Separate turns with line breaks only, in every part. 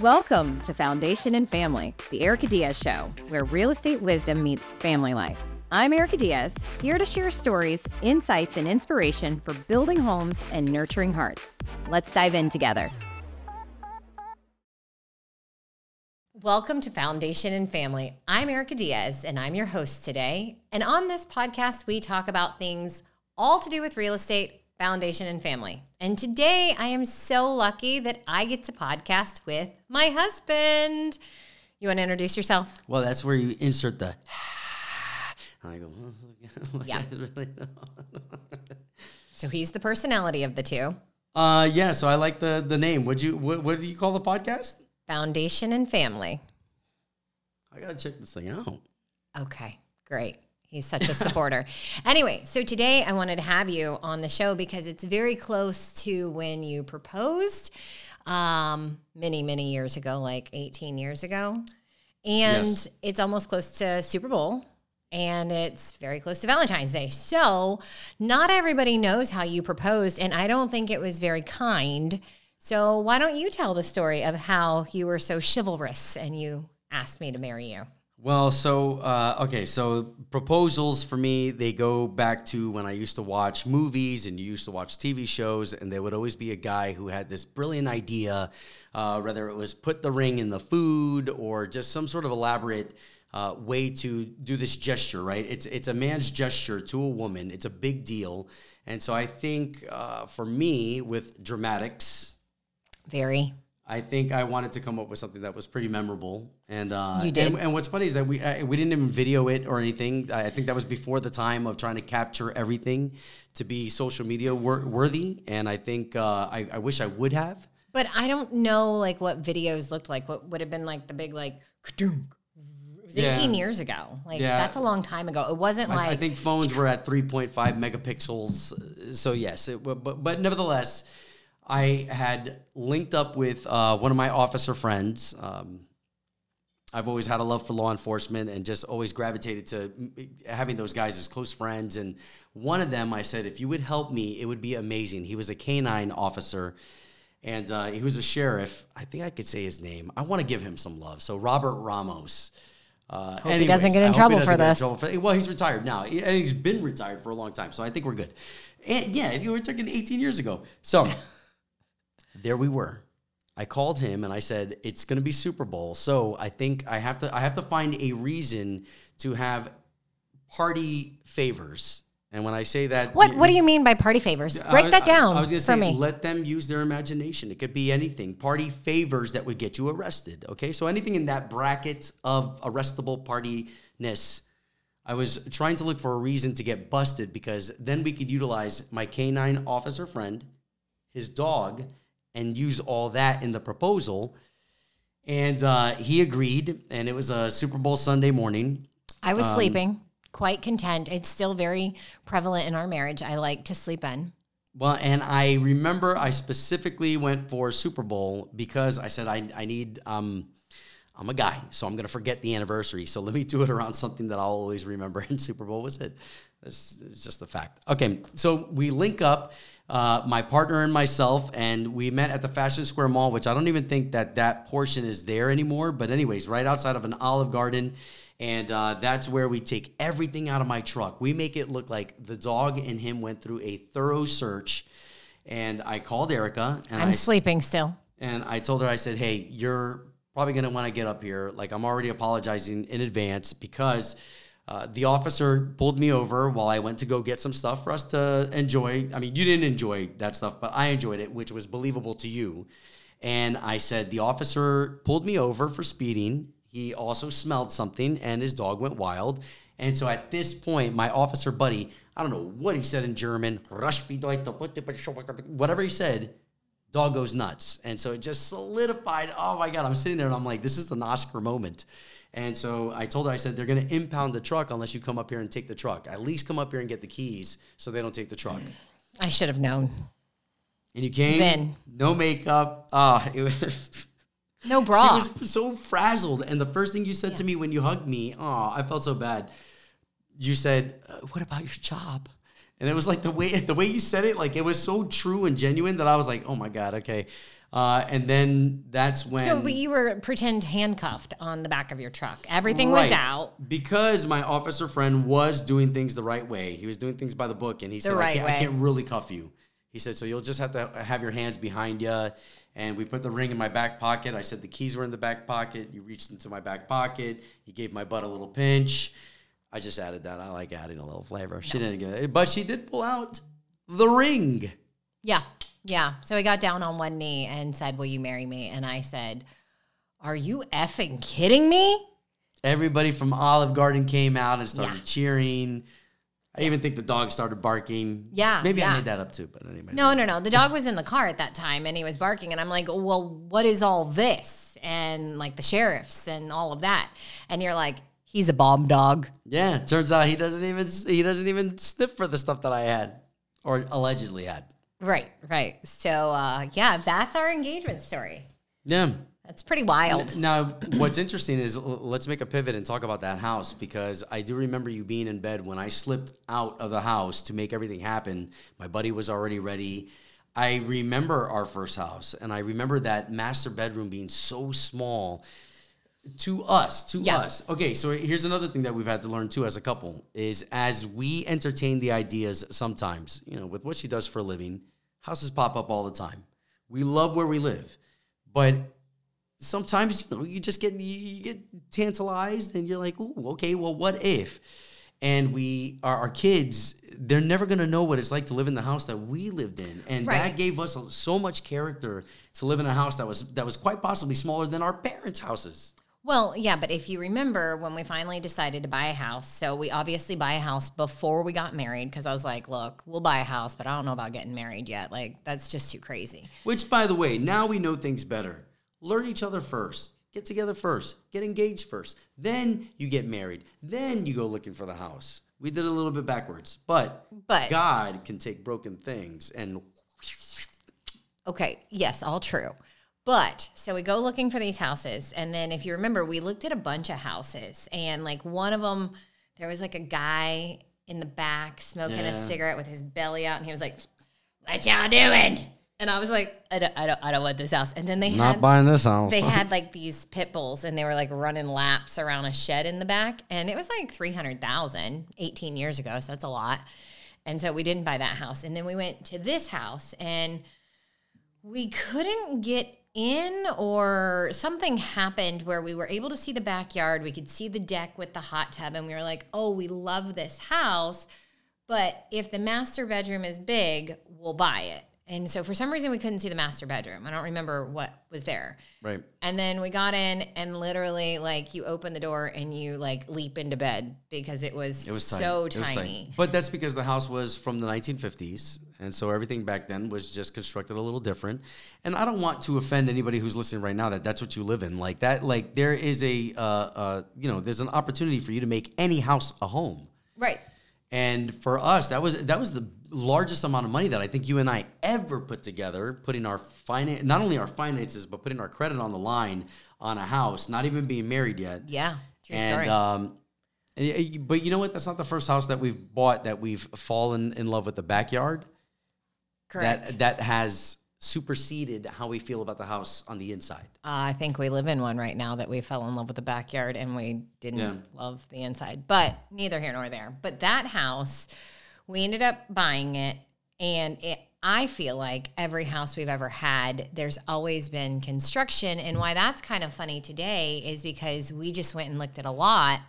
Welcome to Foundation and Family, the Erica Diaz Show, where real estate wisdom meets family life. I'm Erica Diaz, here to share stories, insights, and inspiration for building homes and nurturing hearts. Let's dive in together. Welcome to Foundation and Family. I'm Erica Diaz, and I'm your host today. And on this podcast, we talk about things all to do with real estate, foundation, and family. And today, I am so lucky that I get to podcast with my husband. You want to introduce yourself?
Well, that's where you insert the. And I go,
Yeah. So he's the personality of the two.
uh, yeah. So I like the the name. Would you what, what do you call the podcast?
Foundation and family.
I gotta check this thing out.
Okay, great. He's such a supporter. anyway, so today I wanted to have you on the show because it's very close to when you proposed um, many, many years ago, like 18 years ago. And
Yes.
it's almost close to Super Bowl and it's very close to Valentine's Day. So, not everybody knows how you proposed, and I don't think it was very kind. So, why don't you tell the story of how you were so chivalrous and you asked me to marry you?
Well, so uh, okay, so proposals for me they go back to when I used to watch movies and you used to watch TV shows, and there would always be a guy who had this brilliant idea, uh, whether it was put the ring in the food or just some sort of elaborate uh, way to do this gesture. Right? It's it's a man's gesture to a woman. It's a big deal, and so I think uh, for me with dramatics.
Very.
I think I wanted to come up with something that was pretty memorable, and uh,
You did?
And, and what's funny is that we we didn't even video it or anything. I I think that was before the time of trying to capture everything to be social media wor- worthy. And I think uh, I, I wish I would have.
But I don't know like what videos looked like. What would have been like the big like ka-dunk. It was
Yeah.
18 years ago. Like
Yeah.
that's a long time ago. It wasn't
I-
like
I think phones were at 3.5 megapixels. So yes, it, but but nevertheless, I had linked up with uh, one of my officer friends. Um, I've always had a love for law enforcement and just always gravitated to having those guys as close friends. And one of them, I said, if you would help me, it would be amazing. He was a canine officer and uh, he was a sheriff. I think I could say his name. I want to give him some love. So Robert Ramos. Uh,
he doesn't get in
I hope he
trouble for this.
trouble for- well, he's retired now, and he's been retired for a long time. So I think we're good. And yeah, we were talking 18 years ago. So there we were. I called him and I said, "It's going to be Super Bowl, so I think I have to I have to find a reason to have party favors." And when I say that,
what what do you mean by party favors? Break
was-
that down
I, I was gonna
for
say,
me.
let them use their imagination. It could be anything. Party favors that would get you arrested. Okay, so anything in that bracket of arrestable partiness. I was trying to look for a reason to get busted because then we could utilize my canine officer friend, his dog, and use all that in the proposal. And uh, he agreed, and it was a Super Bowl Sunday morning.
I
um,
was sleeping, quite content. It's still very prevalent in our marriage. I like to sleep in.
Well, and I remember I specifically went for Super Bowl because I said I, I need um I'm a guy, so I'm gonna forget the anniversary. So let me do it around something that I'll always remember. And Super Bowl was it. It's, it's just a fact. Okay, so we link up, uh, my partner and myself, and we met at the Fashion Square Mall, which I don't even think that that portion is there anymore. But anyways, right outside of an Olive Garden. And uh, that's where we take everything out of my truck. We make it look like the dog and him went through a thorough search. And I called Erica and
I'm
I
sleeping still.
and I told her, I said, hey, you're probably going to want to get up here. Like, I'm already apologizing in advance because uh, the officer pulled me over while I went to go get some stuff for us to enjoy. I mean, you didn't enjoy that stuff, but I enjoyed it, which was believable to you. And I said, the officer pulled me over for speeding. He also smelled something, and his dog went wild. And so at this point, my officer buddy, I don't know what he said in German, whatever he said, dog goes nuts. And so it just solidified. Oh my God. I'm sitting there and I'm like, this is an Oscar moment. And so I told her, I said, they're going to impound the truck unless you come up here and take the truck. At least come up here and get the keys so they don't take the truck.
I should have known.
And you came,
Then.
no makeup. Ah, it was.
No bra.
She was so frazzled. And the first thing you said to me when you hugged me, oh, I felt so bad. You said, uh, What about your job? And it was like the way the way you said it, like it was so true and genuine that I was like, oh my god, okay. Uh, and then that's when
So but you were pretend handcuffed on the back of your truck. Everything was out.
because my officer friend was doing things the right way. He was doing things by the book, and he said,
right
I, can't, I can't really cuff you." He said, "So you'll just have to have your hands behind you." And we put the ring in my back pocket. I said the keys were in the back pocket. You reached into my back pocket. You gave my butt a little pinch. I just added that. I like adding a little flavor. She didn't get it, but she did pull out the ring.
Yeah. Yeah. So he got down on one knee and said, Will you marry me? And I said, Are you effing kidding me?
Everybody from Olive Garden came out and started
Yeah.
cheering. I even think the dog started barking.
Yeah,
maybe I made that up too. But anyway,
No, no, no. The dog was in the car at that time and he was barking. And I'm like, Well, what is all this? And like the sheriffs and all of that. And you're like, He's a bomb dog.
Yeah, turns out he doesn't even he doesn't even sniff for the stuff that I had or allegedly had.
Right, right. So, uh, yeah, that's our engagement story.
Yeah.
That's pretty wild.
Now, what's interesting is let's make a pivot and talk about that house because I do remember you being in bed when I slipped out of the house to make everything happen. My buddy was already ready. I remember our first house and I remember that master bedroom being so small to us, to
Yeah.
us. Okay, so here's another thing that we've had to learn too as a couple is as we entertain the ideas sometimes, you know, with what she does for a living, houses pop up all the time. We love where we live, but sometimes you know you just get you, get tantalized and you're like, "Ooh, okay, well, what if?" And we our, our kids, they're never gonna know what it's like to live in the house that we lived in, and
Right.
that gave us so much character to live in a house that was that was quite possibly smaller than our parents' houses.
Well, yeah, but if you remember when we finally decided to buy a house, so we obviously buy a house before we got married because I was like, look, we'll buy a house, but I don't know about getting married yet. Like, that's just too crazy.
Which, by the way, now we know things better. Learn each other first. Get together first. Get engaged first. Then you get married. Then you go looking for the house. We did a little bit backwards, but
But-
God can take broken things and
Okay, yes, all true. But so we go looking for these houses. And then if you remember, we looked at a bunch of houses. And like one of them, there was like a guy in the back smoking a cigarette with his belly out. And he was like, What y'all doing? And I was like, I don't, I don't, I don't want this house. And then they had
buying this house.
they had like these pit bulls and they were like running laps around a shed in the back and it was like 300,000 18 years ago so that's a lot and so we didn't buy that house and then we went to this house and we couldn't get in or something happened where we were able to see the backyard we could see the deck with the hot tub and we were like oh we love this house but if the master bedroom is big we'll buy it and so for some reason we couldn't see the master bedroom i don't remember what was there
right.
and then we got in and literally like you open the door and you like leap into bed because it was,
It was
so
tiny. It was
tiny.
But that's because the house was from the 1950s. And so everything back then was just constructed a little different. And I don't want to offend anybody who's listening right now that that's what you live in. Like that, like there is a, uh, uh, you know, there's an opportunity for you to make any house a home.
Right.
And for us, that was that was the largest amount of money that I think you and I ever put together, putting our finance, not only our finances, but putting our credit on the line on a house, not even being married yet.
Yeah. True
and
story.
um, and but you know what? That's not the first house that we've bought that we've fallen in love with the backyard.
Correct.
That that has superseded how we feel about the house on the inside.
Uh, I think we live in one right now that we fell in love with the backyard and we didn't
Yeah.
love the inside. But neither here nor there. But that house, we ended up buying it, and it. I feel like every house we've ever had, there's always been construction. And why that's kind of funny today is because we just went and looked at a lot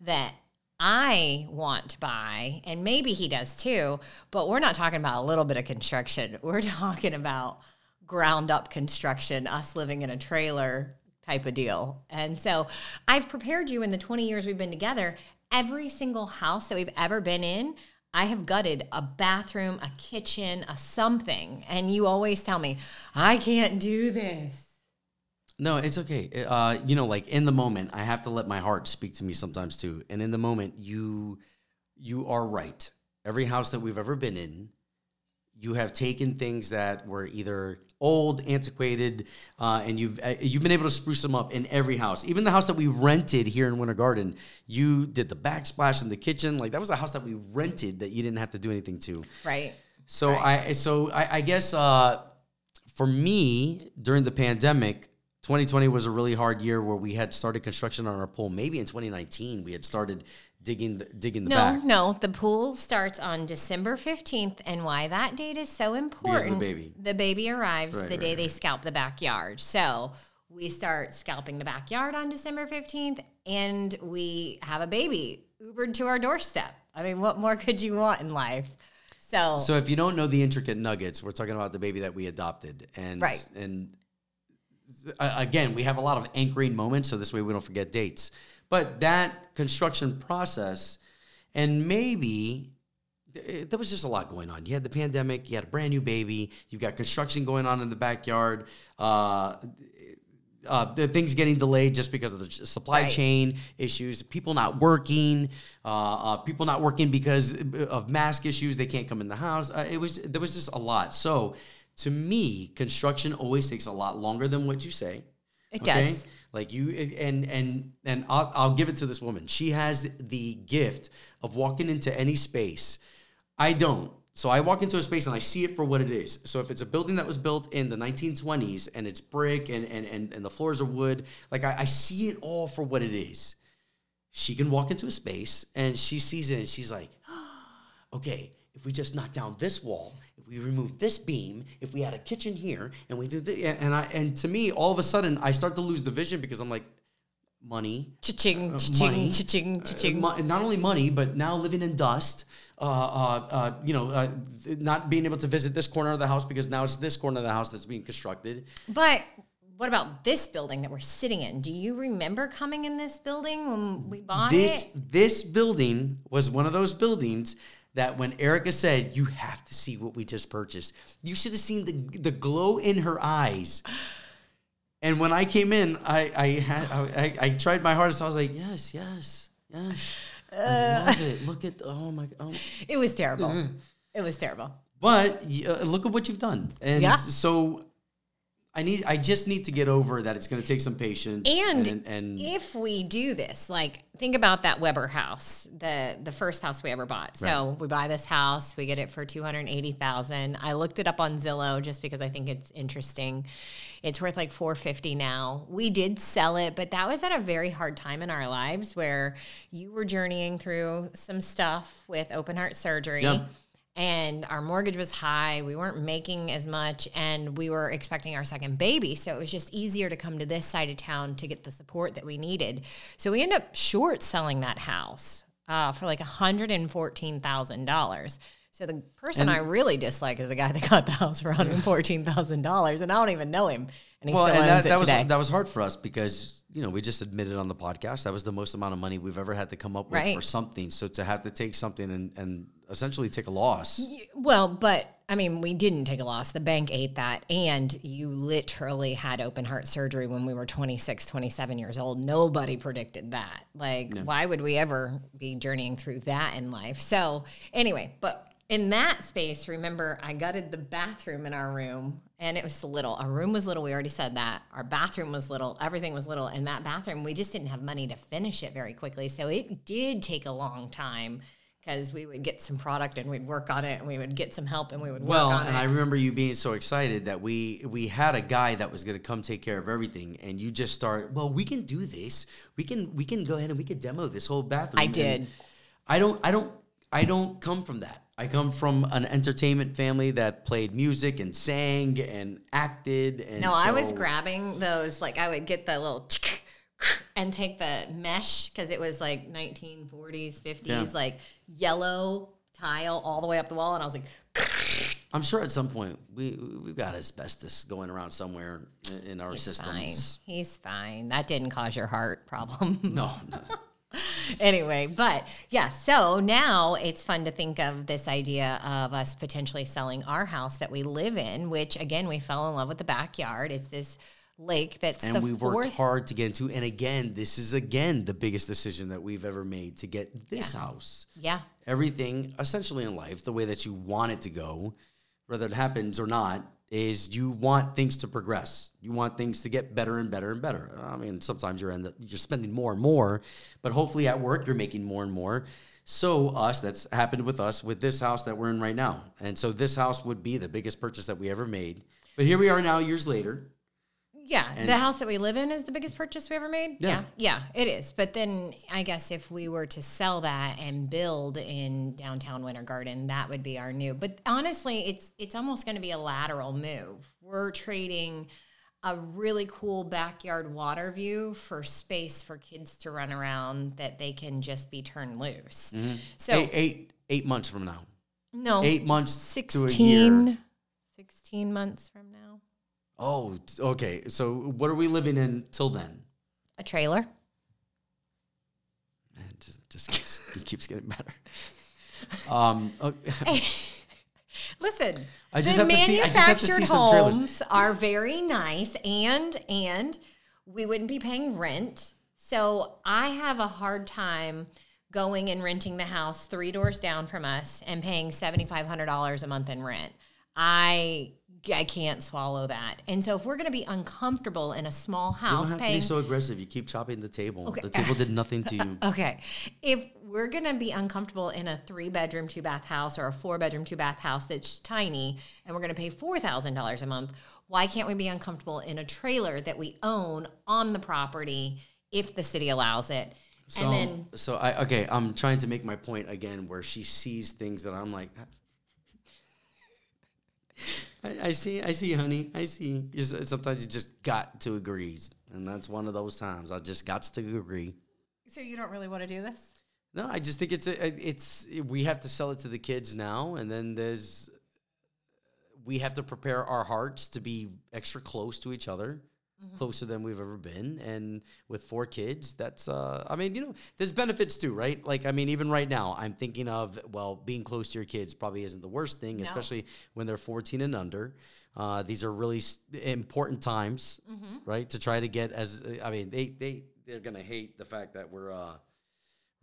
that I want to buy, and maybe he does too, but we're not talking about a little bit of construction. We're talking about ground up construction, us living in a trailer type of deal. And so I've prepared you in the 20 years we've been together, every single house that we've ever been in. I have gutted a bathroom, a kitchen, a something. And you always tell me, I can't do this.
No, it's okay. Uh, you know, like in the moment, I have to let my heart speak to me sometimes too. And in the moment, you you are right. Every house that we've ever been in, you have taken things that were either old, antiquated, uh, and you've uh, you've been able to spruce them up in every house. Even the house that we rented here in Winter Garden, you did the backsplash in the kitchen. Like that was a house that we rented that you didn't have to do anything to.
Right.
So I so I, I guess uh, for me during the pandemic, 2020 was a really hard year where we had started construction on our pool. Maybe in 2019 we had started digging the, digging the
No,
back.
no. no, The pool starts on December 15th. And why that date is so important.
baby.
The baby arrives
Right,
the day
right.
they scalp the backyard. So we start scalping the backyard on December 15th. And we have a baby Ubered to our doorstep. I mean, what more could you want in life? So,
So if you don't know the intricate nuggets, we're talking about the baby that we adopted, and
Right.
and again, we have a lot of anchoring moments, so this way we don't forget dates. But that construction process, and maybe there was just a lot going on. You had the pandemic, you had a brand new baby, you've got construction going on in the backyard. Uh, uh, the things getting delayed just because of the supply
Right.
chain issues, people not working, uh, uh, people not working because of mask issues, they can't come in the house. Uh, it was there was just a lot. So to me, construction always takes a lot longer than what you say.
It does.
Like you and and and I'll, I'll give it to this woman. She has the gift of walking into any space. I don't. So I walk into a space and I see it for what it is. So if it's a building that was built in the 1920s and it's brick and and and, and the floors are wood, like I, I see it all for what it is. She can walk into a space and she sees it and she's like, okay, if we just knock down this wall, if we remove this beam, if we had a kitchen here, and we do the and I and to me, all of a sudden, I start to lose the vision because I'm like, money,
cha-ching,
uh,
cha-ching,
money,
cha-ching,
uh,
cha-ching.
mo- not only money, but now living in dust. Uh, uh, uh, you know, uh, not being able to visit this corner of the house because now it's this corner of the house that's being constructed.
But what about this building that we're sitting in? Do you remember coming in this building when we bought
This
it?
this building was one of those buildings that when Erica said, "You have to see what we just purchased," you should have seen the the glow in her eyes. And when I came in, I I had I, I, tried my hardest. I was like, "Yes, yes, yes."
Uh.
I love it. Look at oh my oh.
It was terrible. It was terrible.
But uh, look at what you've done, and
Yeah.
so I need I just need to get over that. It's going to take some patience,
And,
and, and
if we do this, like think about that Weber house, the the first house we ever bought. So we buy this house, we get it for two hundred eighty thousand. I looked it up on Zillow just because I think it's interesting. It's worth like four fifty now. We did sell it, but that was at a very hard time in our lives where you were journeying through some stuff with open heart surgery. And our mortgage was high. We weren't making as much, and we were expecting our second baby. So it was just easier to come to this side of town to get the support that we needed. So we ended up short selling that house uh, for like $114,000. So the person I really dislike is the guy that got the house for $114,000, and I don't even know him. And he
well,
still
and
owns
that,
it
that was
today.
that was hard for us because you know we just admitted on the podcast that was the most amount of money we've ever had to come up with
Right.
for something. So to have to take something and, and essentially take a loss.
Well, but I mean, we didn't take a loss. The bank ate that. And you literally had open heart surgery when we were 26, 27 years old. Nobody predicted that. Like, why would we ever be journeying through that in life? So, anyway, but in that space, remember, I gutted the bathroom in our room and it was little. Our room was little. We already said that. Our bathroom was little. Everything was little. And that bathroom, we just didn't have money to finish it very quickly. So, it did take a long time because we would get some product and we'd work on it and we would get some help and we would work on it.
Well, and
it.
I remember you being so excited that we we had a guy that was going to come take care of everything, and you just start. Well, we can do this. We can we can go ahead and we can demo this whole bathroom.
I
And
did.
I don't. I don't. I don't come from that. I come from an entertainment family that played music and sang and acted. And
no, I was grabbing those, like I would get the little and take the mesh because it was like 1940s, 50s,
Yeah.
like yellow tile all the way up the wall. And I was like,
I'm sure at some point we we've got asbestos going around somewhere in, our
fine.
systems.
He's fine. That didn't cause your heart problem.
No, no.
anyway, but yeah, so now it's fun to think of this idea of us potentially selling our house that we live in, which again, we fell in love with the backyard. It's this lake that's
and
the
we
fourth.
worked hard to get into. And again, this is again the biggest decision that we've ever made to get this house.
Yeah.
Everything essentially in life, the way that you want it to go, whether it happens or not, is you want things to progress. You want things to get better and better and better. I mean, sometimes you're in the, you're spending more and more, but hopefully at work you're making more and more. So us, that's happened with us with this house that we're in right now. And so this house would be the biggest purchase that we ever made. But here we are now years later.
Yeah,
And-
the house that we live in is the biggest purchase we ever made.
Yeah.
yeah, yeah, it is. But then I guess if we were to sell that and build in downtown Winter Garden, that would be our new. But honestly, it's it's almost going to be a lateral move. We're trading a really cool backyard water view for space for kids to run around that they can just be turned loose. Mm-hmm. So
eight, eight, eight months from now.
no,
eight months to a
16
year.
16 months from now.
Oh, t- okay. So what are we living in till then?
A trailer.
It just, just keeps, it keeps getting better. Um, okay.
Listen,
I just
the
have to see- I just have to see
manufactured
some
homes are very nice, and and we wouldn't be paying rent. So I have a hard time going and renting the house three doors down from us and paying seventy five hundred dollars a month in rent. I I can't swallow that. And so if we're going to be uncomfortable in a small house,
You don't have to be so aggressive. You keep chopping the table.
Okay.
The table did nothing to you.
Okay. If we're going to be uncomfortable in a three bedroom, two bath house or a four bedroom, two bath house that's tiny and we're going to pay $4,000 a month, why can't we be uncomfortable in a trailer that we own on the property if the city allows it?
So,
and then,
so I okay. I'm trying to make my point again, where she sees things that I'm like. I, I see, I see, honey. I see. You Sometimes you just got to agree, and that's one of those times. I just got to agree.
so you don't really want to do this?
No, I just think it's a, it's we have to sell it to the kids now, and then there's we have to prepare our hearts to be extra close to each other, closer than we've ever been. And with four kids, that's uh, I mean, you know, there's benefits too, right? Like, I mean, even right now, I'm thinking of well, being close to your kids probably isn't the worst thing,
No.
especially when they're 14 and under. Uh, these are really important times, right? To try to get as I mean, they they they're gonna hate the fact that we're. Uh,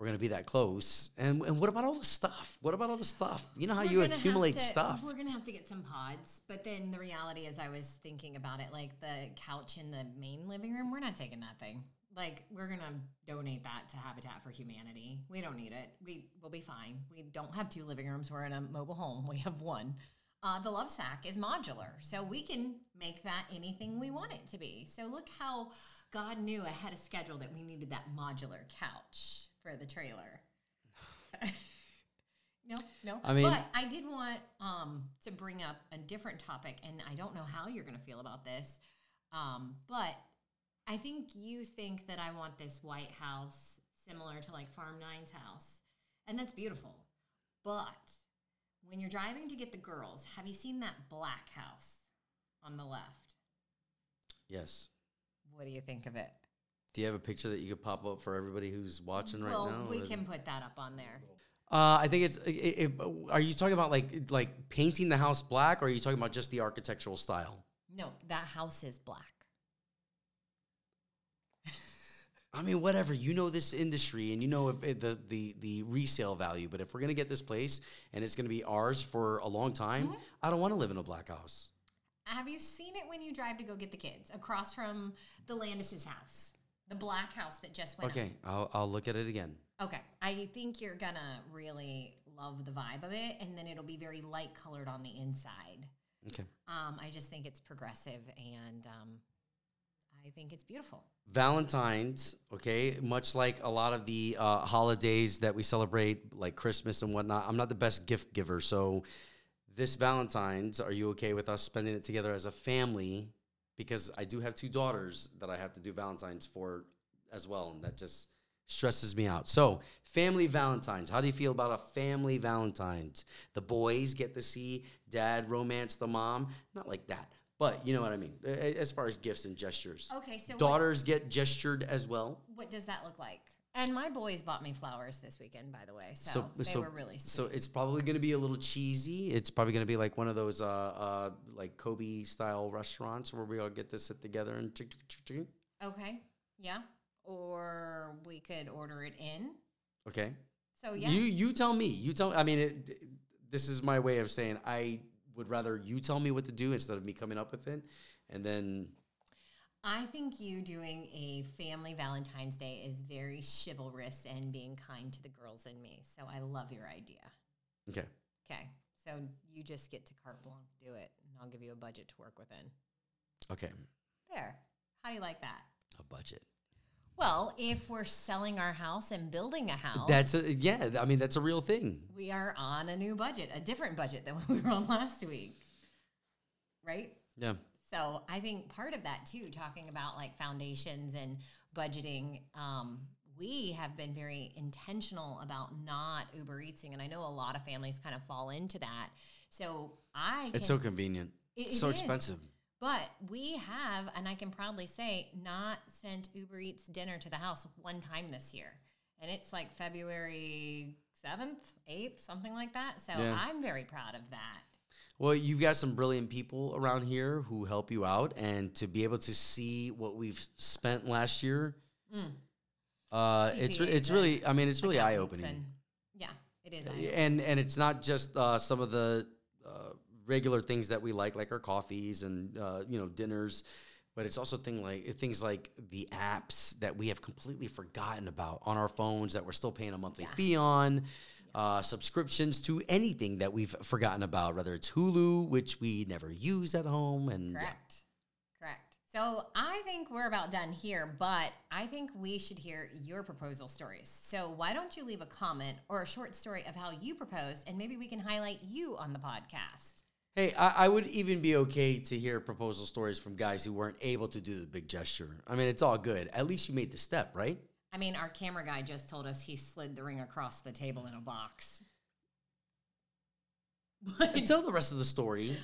we're gonna be that close. And and what about all the stuff? What about all the stuff? You know how you
We're gonna
accumulate
to-
stuff.
We're gonna have to get some pods, but then the reality is, I was thinking about it, like the couch in the main living room. We're not taking that thing. Like we're gonna donate that to Habitat for Humanity. We don't need it. We will be fine. We don't have two living rooms. We're in a mobile home. We have one. Uh, the Lovesac is modular, so we can make that anything we want it to be. So look how God knew ahead of schedule that we needed that modular couch for the trailer. No, no.
I mean-
but I did want um, to bring up a different topic, and I don't know how you're going to feel about this, um, but I think you think that I want this White House similar to like Farm Nine's house, and that's beautiful. But when you're driving to get the girls, have you seen that black house on the left?
yes.
What do you think of it?
Do you have a picture that you could pop up for everybody who's watching right
well,
now?
we
Or-
can put that up on there.
Uh, I think it's. It, it, are you talking about like like painting the house black, or are you talking about just the architectural style?
No, that house is black.
I mean, whatever. You know this industry, and you know if it, the the the resale value. But if we're gonna get this place and it's gonna be ours for a long time,
Mm-hmm.
I don't want to live in a black house.
Have you seen it when you drive to go get the kids across from the Landis's house, the black house that just went
Okay, I'll I'll look at it again.
Okay, I think you're gonna really love the vibe of it, and then it'll be very light colored on the inside.
Okay.
Um, I just think it's progressive, and um, I think it's beautiful.
Valentine's, okay, much like a lot of the uh, holidays that we celebrate, like Christmas and whatnot, I'm not the best gift giver. So, this Valentine's, are you okay with us spending it together as a family? Because I do have two daughters that I have to do Valentine's for as well, and that just stresses me out. So, family Valentine's. How do you feel about a family Valentine's? The boys get to see dad romance the mom, not like that, but you know what I mean. As far as gifts and gestures.
Okay, so what,
Daughters get gestured as well.
what does that look like? And my boys bought me flowers this weekend, by the way, so, they were really sweet.
So it's probably going to be a little cheesy. It's probably going to be like one of those uh, uh, like Kobe style restaurants where we all get to sit together and.
okay, yeah, or we could order it in.
Okay.
So yeah,
You you tell me. You tell. I mean, it, this is my way of saying I would rather you tell me what to do instead of me coming up with it, and then
I think you doing a family Valentine's Day is very chivalrous and being kind to the girls and me. So I love your idea.
okay.
Okay. So you just get to carte blanche, do it, and I'll give you a budget to work within.
Okay,
There. How do you like that?
a budget.
Well, if we're selling our house and building a house,
That's a, yeah. I mean, that's a real thing.
we are on a new budget, a different budget than what we were on last week. Right?
Yeah.
So I think part of that too, talking about like foundations and budgeting, um, we have been very intentional about not Uber Eatsing, and I know a lot of families kind of fall into that. So I,
It's so convenient.
It-
It's so
is.
expensive.
but we have, and I can proudly say, not sent Uber Eats dinner to the house one time this year, and it's like February seventh, eighth, something like that. So
Yeah.
I'm very proud of that.
Well, you've got some brilliant people around here who help you out, and to be able to see what we've spent last year, uh, it's it's really. I mean, it's really eye opening.
yeah, it is. eye-opening.
and and it's not just uh, some of the uh, regular things that we like, like our coffees and uh, you know dinners, but it's also thing like things like the apps that we have completely forgotten about on our phones that we're still paying a monthly fee on. Uh, subscriptions to anything that we've forgotten about, whether it's Hulu, which we never use at home, and yeah.
Correct. Correct. So I think we're about done here, but I think we should hear your proposal stories. So why don't you leave a comment or a short story of how you proposed, and maybe we can highlight you on the podcast.
Hey, I, I would even be okay to hear proposal stories from guys who weren't able to do the big gesture. I mean, it's all good. At least you made the step, right?
I mean, our camera guy just told us he slid the ring across the table in a box.
And tell the rest of the story.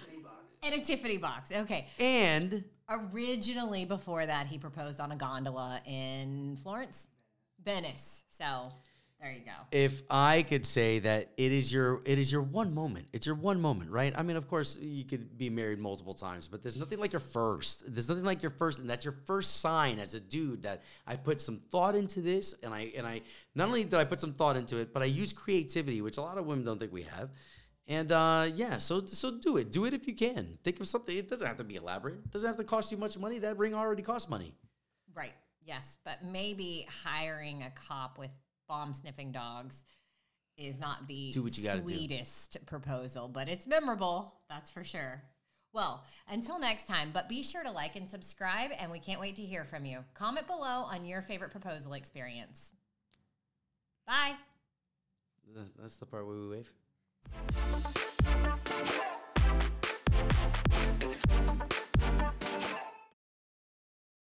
In a Tiffany box. Okay.
And
Originally, before that, he proposed on a gondola in Florence, Venice. So there you go.
if I could say that it is your it is your one moment. It's your one moment, right? I mean, of course, you could be married multiple times, but there's nothing like your first. There's nothing like your first, and that's your first sign as a dude that I put some thought into this, and I and I not only did I put some thought into it, but I use creativity, which a lot of women don't think we have. And uh, yeah, so so do it. Do it if you can. Think of something. It doesn't have to be elaborate. It doesn't have to cost you much money. That ring already costs money.
Right. Yes. But maybe hiring a cop with bomb sniffing dogs is not the
Do what you gotta do.
sweetest proposal, but it's memorable. That's for sure. Well, until next time, but be sure to like and subscribe, and we can't wait to hear from you. Comment below on your favorite proposal experience. Bye.
That's the part where we wave.